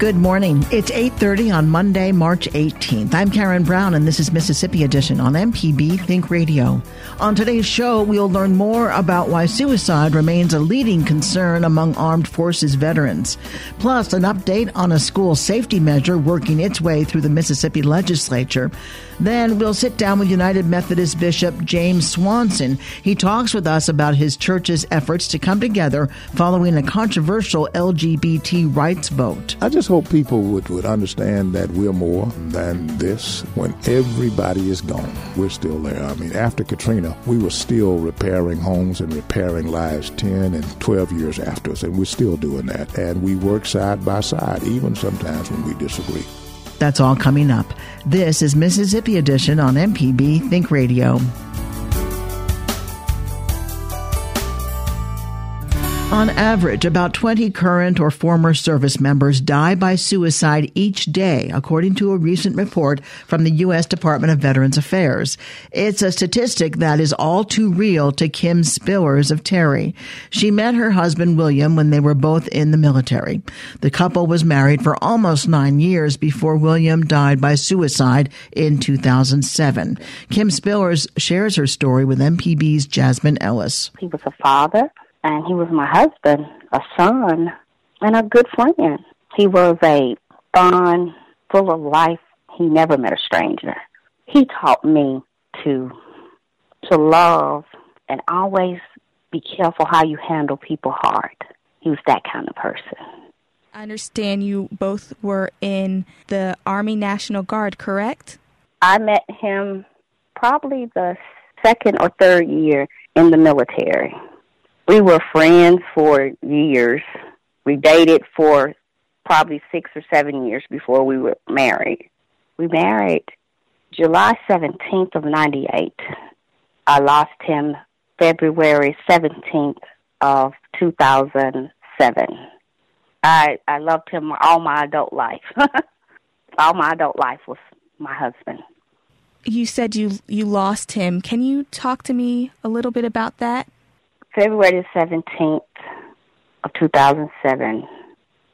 Good morning. It's 8:30 on Monday, March 18th. I'm Karen Brown and this is Mississippi Edition on MPB Think Radio. On today's show, we'll learn more about why suicide remains a leading concern among armed forces veterans. Plus, an update on a school safety measure working its way through the Mississippi legislature. Then we'll sit down with United Methodist Bishop James Swanson. He talks with us about his church's efforts to come together following a controversial LGBT rights vote. I just hope people would, would understand that we're more than this. When everybody is gone, we're still there. I mean, after Katrina, we were still repairing homes and repairing lives 10 and 12 years after us, and we're still doing that. And we work side by side, even sometimes when we disagree. That's all coming up. This is Mississippi Edition on MPB Think Radio. On average, about 20 current or former service members die by suicide each day, according to a recent report from the U.S. Department of Veterans Affairs. It's a statistic that is all too real to Kim Spillers of Terry. She met her husband William when they were both in the military. The couple was married for almost nine years before William died by suicide in 2007. Kim Spillers shares her story with MPB's Jasmine Ellis. He was a father and he was my husband, a son, and a good friend. He was a fun, full of life. He never met a stranger. He taught me to to love and always be careful how you handle people hard. He was that kind of person. I understand you both were in the Army National Guard, correct? I met him probably the second or third year in the military we were friends for years. We dated for probably six or seven years before we were married. We married July 17th of 98. I lost him February 17th of 2007. I I loved him all my adult life. all my adult life was my husband. You said you you lost him. Can you talk to me a little bit about that? February the 17th of 2007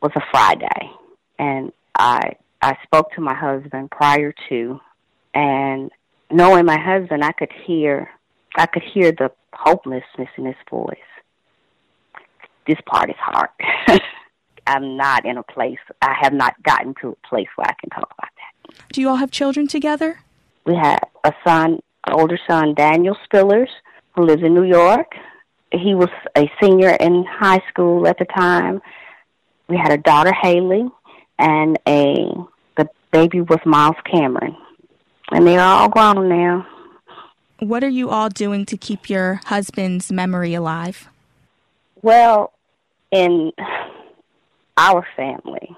was a Friday, and I I spoke to my husband prior to, and knowing my husband, I could hear I could hear the hopelessness in his voice. This part is hard. I'm not in a place. I have not gotten to a place where I can talk about that. Do you all have children together? We have a son, older son, Daniel Spillers, who lives in New York, he was a senior in high school at the time. We had a daughter, Haley, and a the baby was Miles Cameron, and they're all grown now. What are you all doing to keep your husband's memory alive? Well, in our family,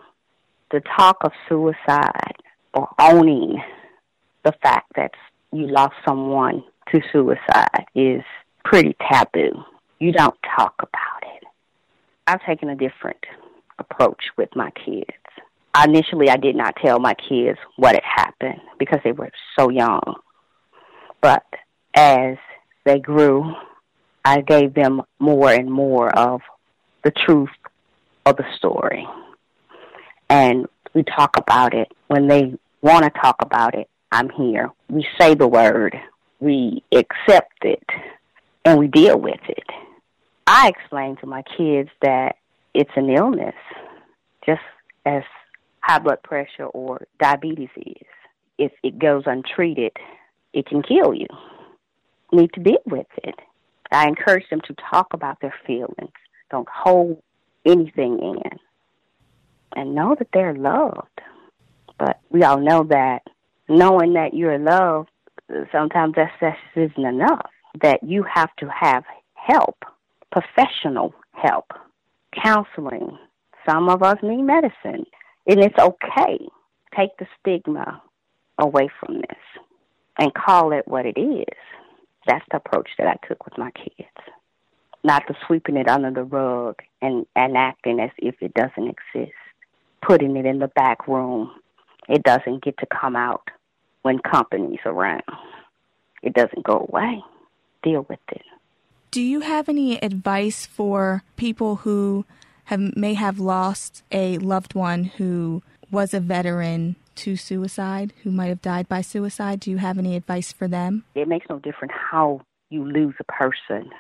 the talk of suicide or owning the fact that you lost someone to suicide is pretty taboo you don't talk about it. I've taken a different approach with my kids. Initially, I did not tell my kids what had happened because they were so young. But as they grew, I gave them more and more of the truth of the story. And we talk about it. When they want to talk about it, I'm here. We say the word, we accept it, and we deal with it. I explain to my kids that it's an illness, just as high blood pressure or diabetes is. If it goes untreated, it can kill you. need to deal with it. I encourage them to talk about their feelings. Don't hold anything in. And know that they're loved. But we all know that knowing that you're loved, sometimes that just isn't enough. That you have to have help professional help, counseling. Some of us need medicine, and it's okay. Take the stigma away from this and call it what it is. That's the approach that I took with my kids. Not the sweeping it under the rug and, and acting as if it doesn't exist, putting it in the back room. It doesn't get to come out when company's around. It doesn't go away. Deal with it. Do you have any advice for people who have may have lost a loved one who was a veteran to suicide, who might have died by suicide. Do you have any advice for them? It makes no difference how you lose a person.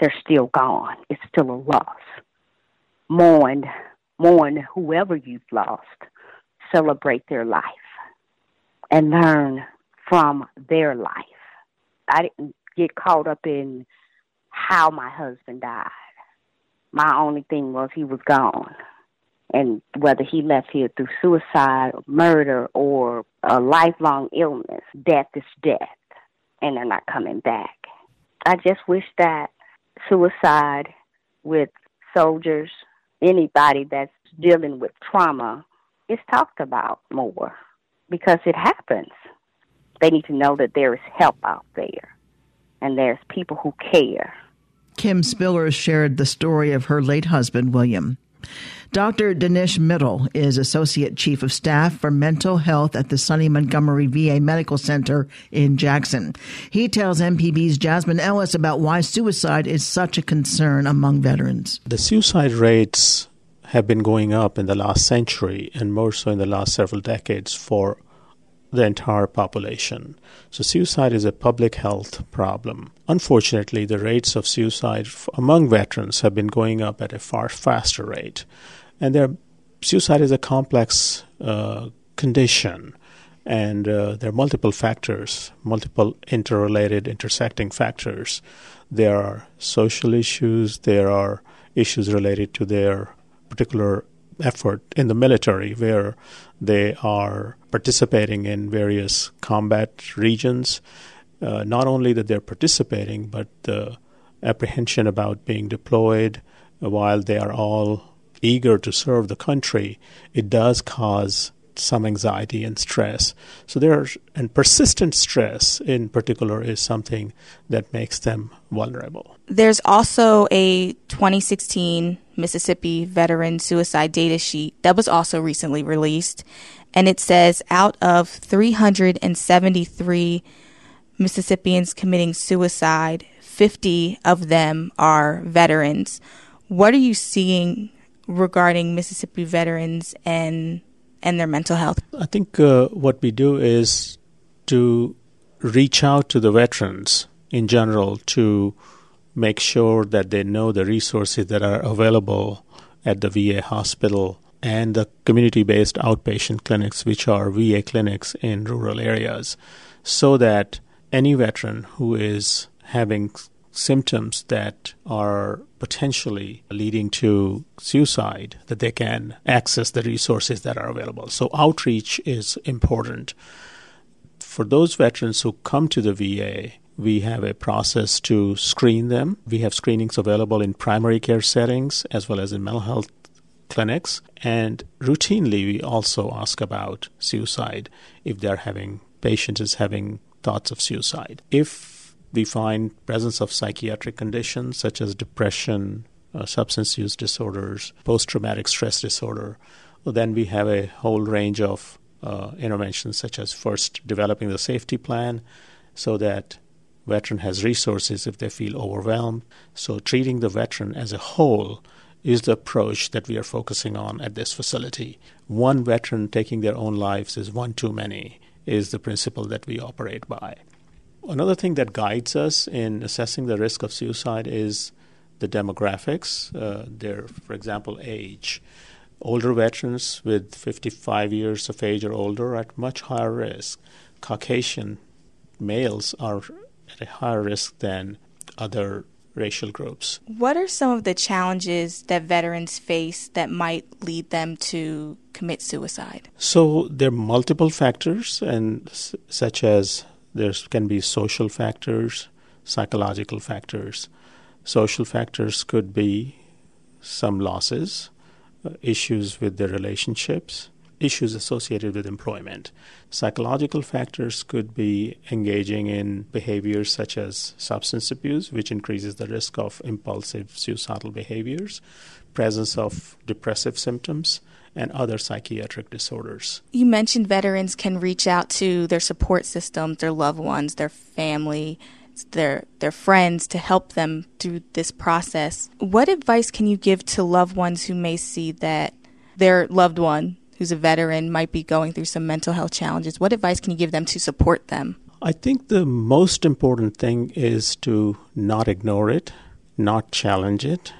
They're still gone. It's still a loss. Mourn, mourn whoever you've lost. Celebrate their life and learn from their life. I didn't get caught up in how my husband died. My only thing was he was gone. And whether he left here through suicide, murder, or a lifelong illness, death is death, and they're not coming back. I just wish that suicide with soldiers, anybody that's dealing with trauma, is talked about more because it happens. They need to know that there is help out there and there's people who care. Kim Spiller shared the story of her late husband, William. Dr. Dinesh Middle is Associate Chief of Staff for Mental Health at the Sonny Montgomery VA Medical Center in Jackson. He tells MPB's Jasmine Ellis about why suicide is such a concern among veterans. The suicide rates have been going up in the last century and more so in the last several decades for the entire population. So, suicide is a public health problem. Unfortunately, the rates of suicide among veterans have been going up at a far faster rate. And suicide is a complex uh, condition, and uh, there are multiple factors, multiple interrelated, intersecting factors. There are social issues, there are issues related to their particular effort in the military where they are participating in various combat regions. Uh, not only that they're participating, but the apprehension about being deployed while they are all eager to serve the country, it does cause some anxiety and stress. So there and persistent stress in particular is something that makes them vulnerable. There's also a 2016 Mississippi veteran suicide data sheet that was also recently released and it says out of 373 Mississippians committing suicide, 50 of them are veterans. What are you seeing regarding Mississippi veterans and and their mental health? I think uh, what we do is to reach out to the veterans in general to make sure that they know the resources that are available at the VA hospital and the community based outpatient clinics, which are VA clinics in rural areas, so that any veteran who is having symptoms that are potentially leading to suicide that they can access the resources that are available. So outreach is important. For those veterans who come to the VA we have a process to screen them. We have screenings available in primary care settings as well as in mental health clinics. And routinely we also ask about suicide if they're having patients is having thoughts of suicide. If we find presence of psychiatric conditions such as depression, uh, substance use disorders, post traumatic stress disorder. Well, then we have a whole range of uh, interventions, such as first developing the safety plan so that veteran has resources if they feel overwhelmed. So treating the veteran as a whole is the approach that we are focusing on at this facility. One veteran taking their own lives is one too many, is the principle that we operate by. Another thing that guides us in assessing the risk of suicide is the demographics, uh, their, for example, age. Older veterans with 55 years of age or older are at much higher risk. Caucasian males are at a higher risk than other racial groups. What are some of the challenges that veterans face that might lead them to commit suicide? So there are multiple factors, and s- such as there can be social factors, psychological factors. Social factors could be some losses, uh, issues with their relationships, issues associated with employment. Psychological factors could be engaging in behaviors such as substance abuse, which increases the risk of impulsive suicidal behaviors, presence of depressive symptoms, and other psychiatric disorders. You mentioned veterans can reach out to their support systems, their loved ones, their family. their their friends to help them through this process. What advice can you give to loved ones who may see that their loved one who's a veteran might be going through some mental health challenges? What advice can you give them to support them? I think the most important thing is to not ignore it, not challenge it,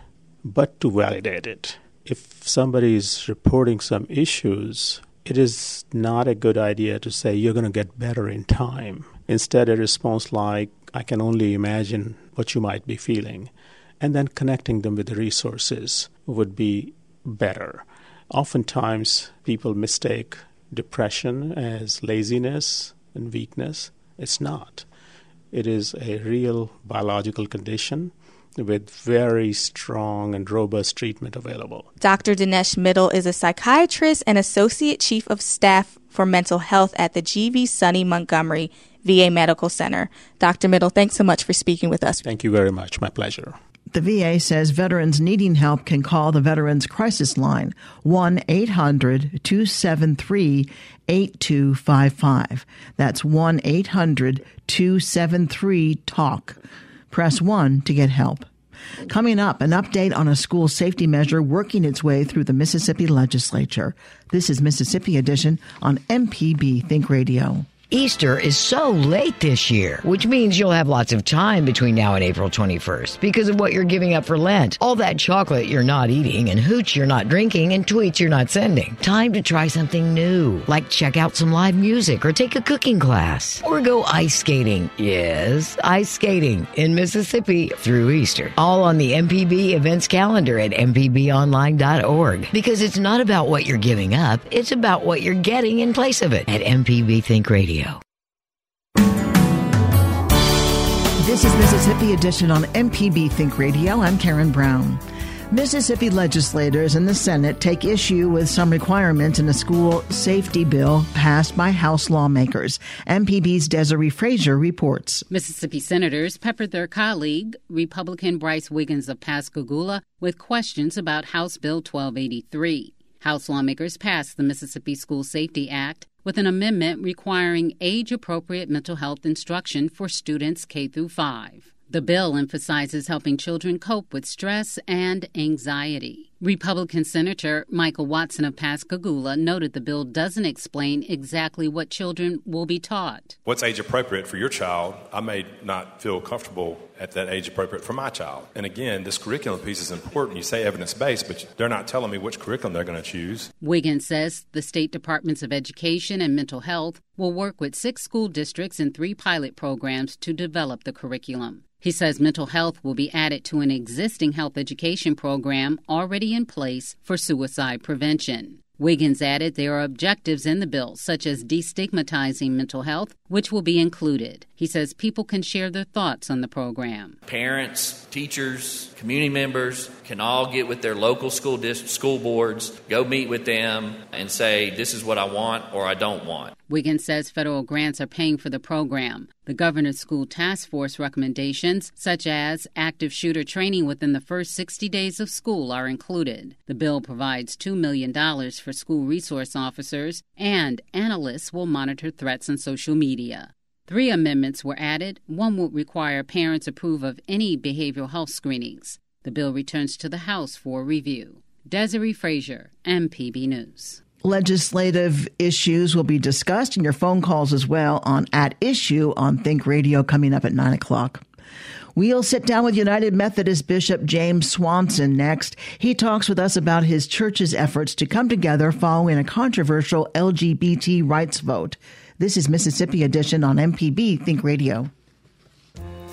but to validate it. If somebody is reporting some issues, it is not a good idea to say you're going to get better in time. Instead, a response like, I can only imagine what you might be feeling, and then connecting them with the resources would be better. Oftentimes, people mistake depression as laziness and weakness. It's not. It is a real biological condition with very strong and robust treatment available. Dr. Dinesh Middle is a psychiatrist and associate chief of staff for mental health at the GV Sonny Montgomery VA Medical Center. Dr. Middle, thanks so much for speaking with us. Thank you very much. My pleasure. The VA says veterans needing help can call the Veterans Crisis Line, 1 800 273 8255. That's 1 800 273 TALK. Press 1 to get help. Coming up, an update on a school safety measure working its way through the Mississippi legislature. This is Mississippi Edition on MPB Think Radio. Easter is so late this year, which means you'll have lots of time between now and April 21st because of what you're giving up for Lent. All that chocolate you're not eating and hooch you're not drinking and tweets you're not sending. Time to try something new, like check out some live music or take a cooking class or go ice skating. Yes, ice skating in Mississippi through Easter. All on the MPB events calendar at mpbonline.org because it's not about what you're giving up, it's about what you're getting in place of it at MPB Think Radio. This is Mississippi Edition on MPB Think Radio. I'm Karen Brown. Mississippi legislators in the Senate take issue with some requirements in a school safety bill passed by House lawmakers. MPB's Desare Frazier reports. Mississippi senators peppered their colleague, Republican Brice Wiggins of Pascagoula, with questions about House Bill 1283. House lawmakers passed the Mississippi School Safety Act with an amendment requiring age appropriate mental health instruction for students K through 5. The bill emphasizes helping children cope with stress and anxiety. Republican Senator Michael Watson of Pascagoula noted the bill doesn't explain exactly what children will be taught. What's age appropriate for your child, I may not feel comfortable at that age appropriate for my child. And again, this curriculum piece is important. You say evidence based, but they're not telling me which curriculum they're going to choose. Wiggins says the state departments of education and mental health will work with six school districts and three pilot programs to develop the curriculum. He says mental health will be added to an existing health education program in place for suicide prevention. Wiggins added there are objectives in the bill, such as destigmatizing mental health, which will be included. He says people can share their thoughts on the program. Parents, teachers, community members can all get with their local school dis- school boards, go meet with them, and say, This is what I want or I don't want. Wiggins says federal grants are paying for the program. The governor's school task force recommendations, such as active shooter training within the first 60 days of school, are included. The bill provides $2 million for school resource officers, and analysts will monitor threats on social media. Three amendments were added. One would require parents approve of any behavioral health screenings. The bill returns to the House for review. Desare Frazier, MPB News. Legislative issues will be discussed in your phone calls as well on At Issue on Think Radio coming up at 9 o'clock. We'll sit down with United Methodist Bishop James Swanson next. He talks with us about his church's efforts to come together following a controversial LGBT rights vote. This is Mississippi Edition on MPB Think Radio.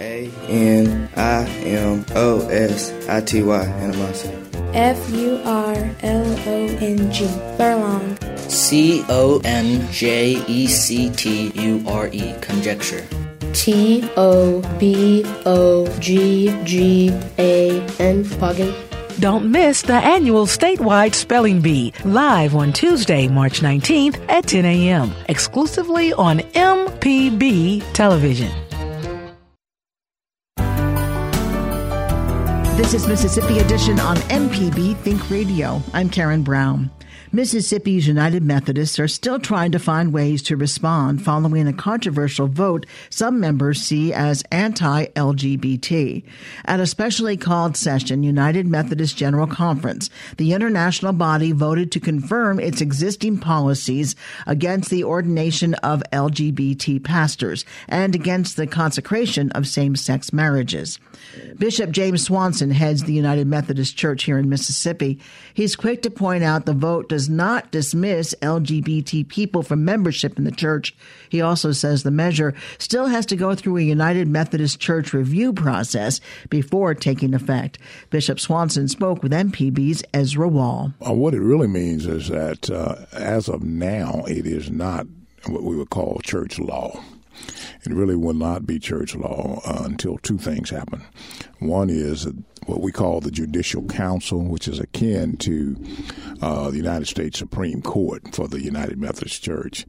A N I M O S I T Y animosity. F U R L O N G furlong. C O N J E C T U R E conjecture. T O B O G G A N Poggin. Don't miss the annual statewide spelling bee live on Tuesday, March 19th at 10 a.m. exclusively on MPB television. This is Mississippi Edition on MPB Think Radio. I'm Karen Brown. Mississippi's United Methodists are still trying to find ways to respond following a controversial vote some members see as anti LGBT. At a specially called session, United Methodist General Conference, the international body voted to confirm its existing policies against the ordination of LGBT pastors and against the consecration of same sex marriages. Bishop James Swanson heads the United Methodist Church here in Mississippi. He's quick to point out the vote does not dismiss LGBT people from membership in the church. He also says the measure still has to go through a United Methodist Church review process before taking effect. Bishop Swanson spoke with MPB's Ezra Wall. Uh, what it really means is that uh, as of now, it is not what we would call church law. It really will not be church law uh, until two things happen. One is what we call the Judicial Council, which is akin to uh, the United States Supreme Court for the United Methodist Church.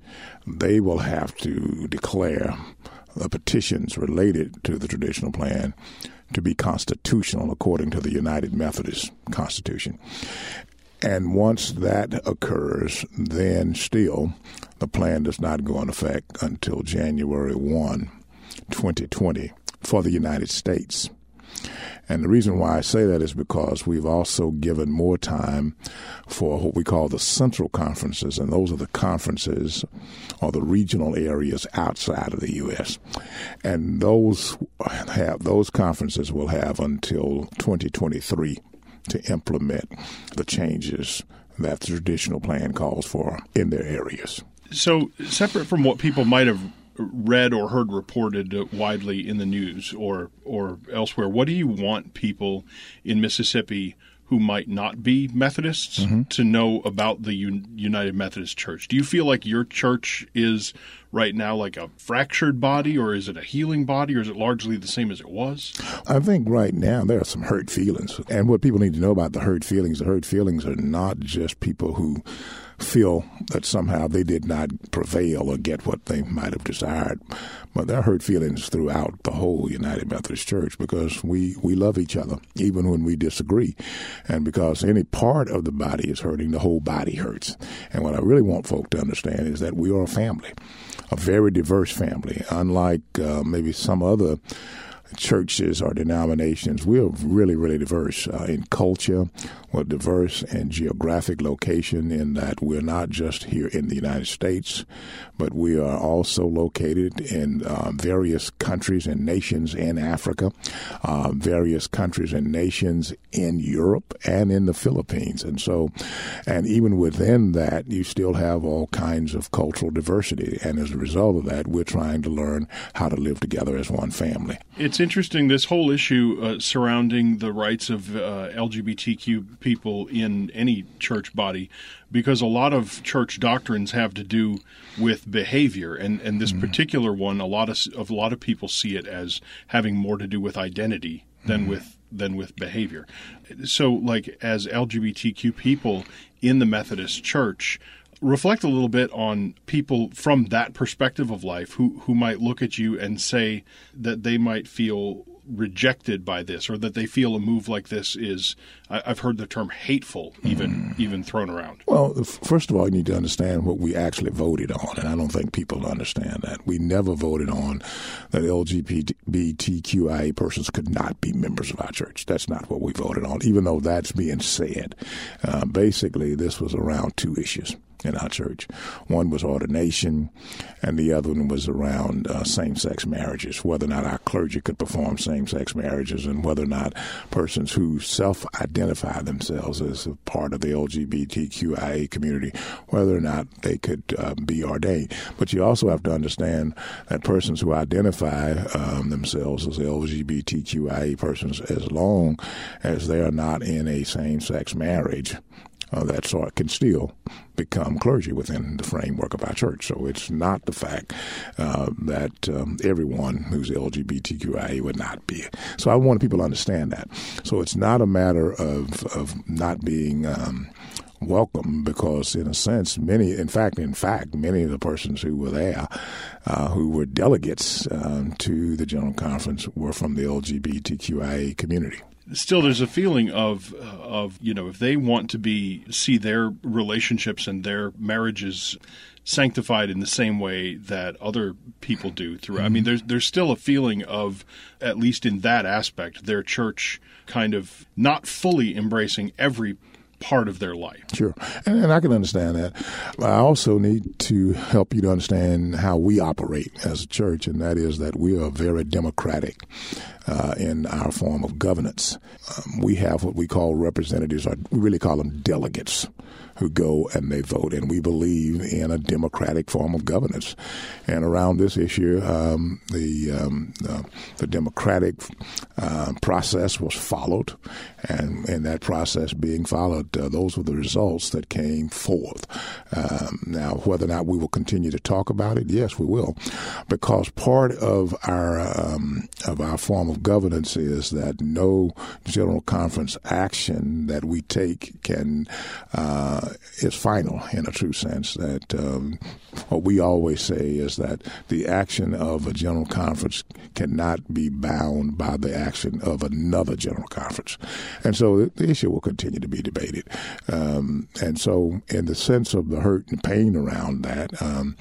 They will have to declare the petitions related to the traditional plan to be constitutional according to the United Methodist Constitution. And once that occurs, then still the plan does not go into effect until January 1, 2020 for the United States. And the reason why I say that is because we've also given more time for what we call the central conferences, and those are the conferences or the regional areas outside of the U.S. And those have those conferences will have until 2023 to implement the changes that the traditional plan calls for in their areas. So, separate from what people might have read or heard reported widely in the news or or elsewhere, what do you want people in Mississippi who might not be Methodists mm-hmm. to know about the United Methodist Church? Do you feel like your church is right now like a fractured body, or is it a healing body, or is it largely the same as it was? I think right now there are some hurt feelings. And what people need to know about the hurt feelings the hurt feelings are not just people who feel that somehow they did not prevail or get what they might have desired. But there are hurt feelings throughout the whole United Methodist Church because we, we love each other, even when we disagree. And because any part of the body is hurting, the whole body hurts. And what I really want folk to understand is that we are a family, a very diverse family, unlike uh, maybe some other churches or denominations, we're really, really diverse uh, in culture. We're diverse in geographic location in that we're not just here in the United States, but we are also located in uh, various countries and nations in Africa, uh, various countries and nations in Europe and in the Philippines. And so, and even within that, you still have all kinds of cultural diversity. And as a result of that, we're trying to learn how to live together as one family. It's interesting, this whole issue uh, surrounding the rights of uh, LGBTQ people in any church body because a lot of church doctrines have to do with behavior. And and this mm particular one a lot of, of a lot of people see it as having more to do with identity than mm with than with behavior. So like as lgbtq people in the methodist church reflect a little bit on people from that perspective of life who who might look at you and say that they might feel rejected by this or that they feel a move like this is I've heard the term hateful even mm. even thrown around. Well, first of all, you need to understand what we actually voted on, and I don't think people understand that. We never voted on that LGBTQIA persons could not be members of our church. That's not what we voted on, even though that's being said. Uh, basically, this was around two issues in our church. One was ordination, and the other one was around uh, same sex marriages, whether or not our clergy could perform same sex marriages, and whether or not persons who self identify themselves as a part of the LGBTQIA community, whether or not they could uh, be ordained. But you also have to understand that persons who identify um, themselves as LGBTQIA persons, as long as they are not in a same sex marriage, uh, that sort can still become clergy within the framework of our church. So it's not the fact uh, that um, everyone who's LGBTQIA would not be. So I want people to understand that. So it's not a matter of of not being. Um, welcome because in a sense many in fact in fact many of the persons who were there uh, who were delegates um, to the general conference were from the lgbtqia community still there's a feeling of of you know if they want to be see their relationships and their marriages sanctified in the same way that other people do through mm-hmm. I mean there's there's still a feeling of at least in that aspect their church kind of not fully embracing every part of their life. Sure. And, and, I can understand that. I also need to help you to understand how we operate as a church, and that is that we are very democratic uh, in our form of governance. Um, we have what we call representatives, or we really call them delegates who go and they vote. And we believe in a democratic form of governance. And around this issue, um, the, um, uh, the democratic uh, process was followed. And in that process being followed, uh, those were the results that came forth. Um, now, whether or not we will continue to talk about it, yes, we will, because part of our um, of our form of governance is that no general conference action that we take can uh, is final in a true sense. That um, what we always say is that the action of a general conference cannot be bound by the action of another general conference, and so the, the issue will continue to be debated. Um, and so, in the sense of the hurt and pain around that, um,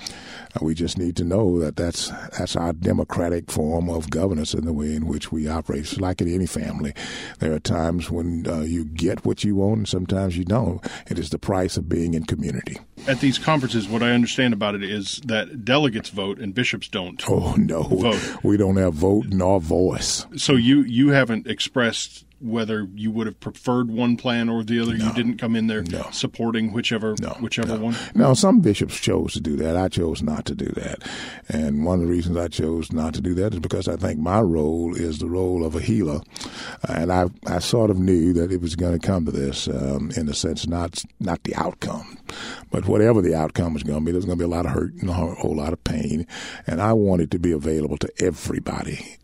we just need to know that that's that's our democratic form of governance in the way in which we operate. It's like in any family, there are times when uh, you get what you want, and sometimes you don't. It is the price of being in community. At these conferences, what I understand about it is that delegates vote and bishops don't. Oh no, vote. We don't have vote nor voice. So you you haven't expressed whether you would have preferred one plan or the other. No. You didn't come in there no. supporting whichever no. whichever one. Now, some bishops chose to do that. I chose not to do that, and one of the reasons I chose not to do that is because I think my role is the role of a healer, and I I sort of knew that it was going to come to this um, in a sense, not not the outcome, but whatever the outcome was going to be, there's going to be a lot of hurt and a whole lot of pain, and I wanted to be available to everybody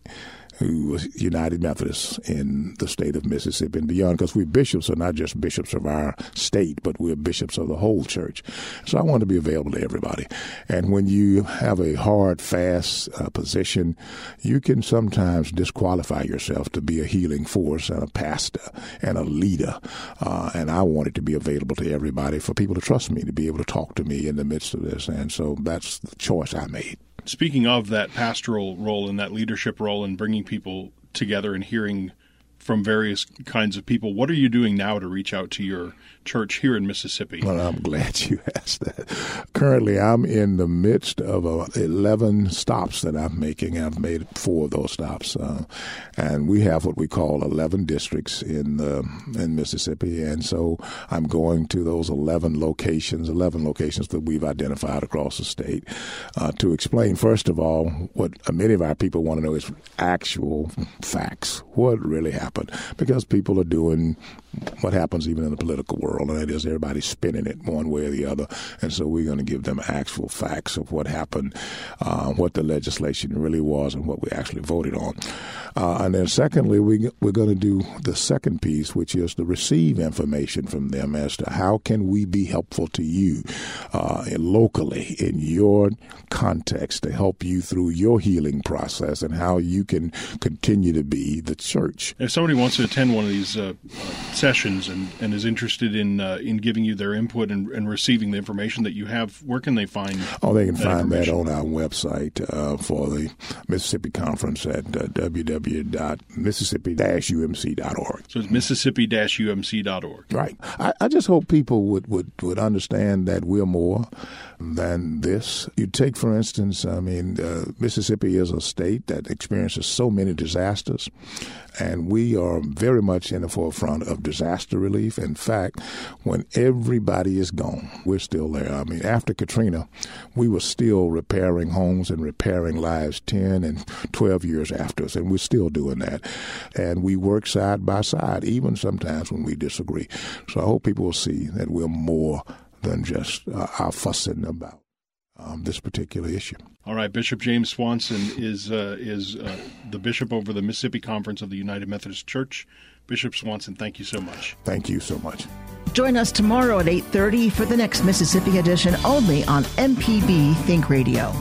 who was United Methodists in the state of Mississippi and beyond, because we bishops are not just bishops of our state, but we're bishops of the whole church. So I want to be available to everybody. And when you have a hard, fast uh, position, you can sometimes disqualify yourself to be a healing force and a pastor and a leader. Uh, and I wanted to be available to everybody for people to trust me, to be able to talk to me in the midst of this. And so that's the choice I made speaking of that pastoral role and that leadership role and bringing people together and hearing from various kinds of people. What are you doing now to reach out to your church here in Mississippi? Well, I'm glad you asked that. Currently, I'm in the midst of uh, 11 stops that I'm making. I've made four of those stops, uh, and we have what we call 11 districts in in Mississippi. And so I'm going to those 11 locations, 11 locations that we've identified across the state, uh, to explain first of all what many of our people want to know is actual facts. What really happened? Happen because people are doing what happens even in the political world, and that is everybody's spinning it one way or the other. And so we're going to give them actual facts of what happened, uh, what the legislation really was, and what we actually voted on. Uh, and then secondly, we, we're going to do the second piece, which is to receive information from them as to how can we be helpful to you uh, locally in your context to help you through your healing process and how you can continue to be the church. If somebody wants to attend one of these uh, sessions and, and is interested in uh, in giving you their input and, and, receiving the information that you have, where can they find? Oh, they can that find that on our website uh, for the Mississippi Conference at uh, www.mississippi-umc.org. So it's mississippi-umc.org. Right. I, I just hope people would, would, would understand that we're more than this. You take, for instance, I mean, uh, Mississippi is a state that experiences so many disasters, and we are very much in the forefront of disaster relief. In fact, when everybody is gone, we're still there. I mean, after Katrina, we were still repairing homes and repairing lives 10 and 12 years after us, and we're still doing that. And we work side by side, even sometimes when we disagree. So I hope people will see that we're more than just uh, our fussing about um, this particular issue. All right, Bishop James Swanson is uh, is uh, the bishop over the Mississippi Conference of the United Methodist Church. Bishop Swanson, thank you so much. Thank you so much. Join us tomorrow at 8:30 for the next Mississippi edition only on MPB Think Radio.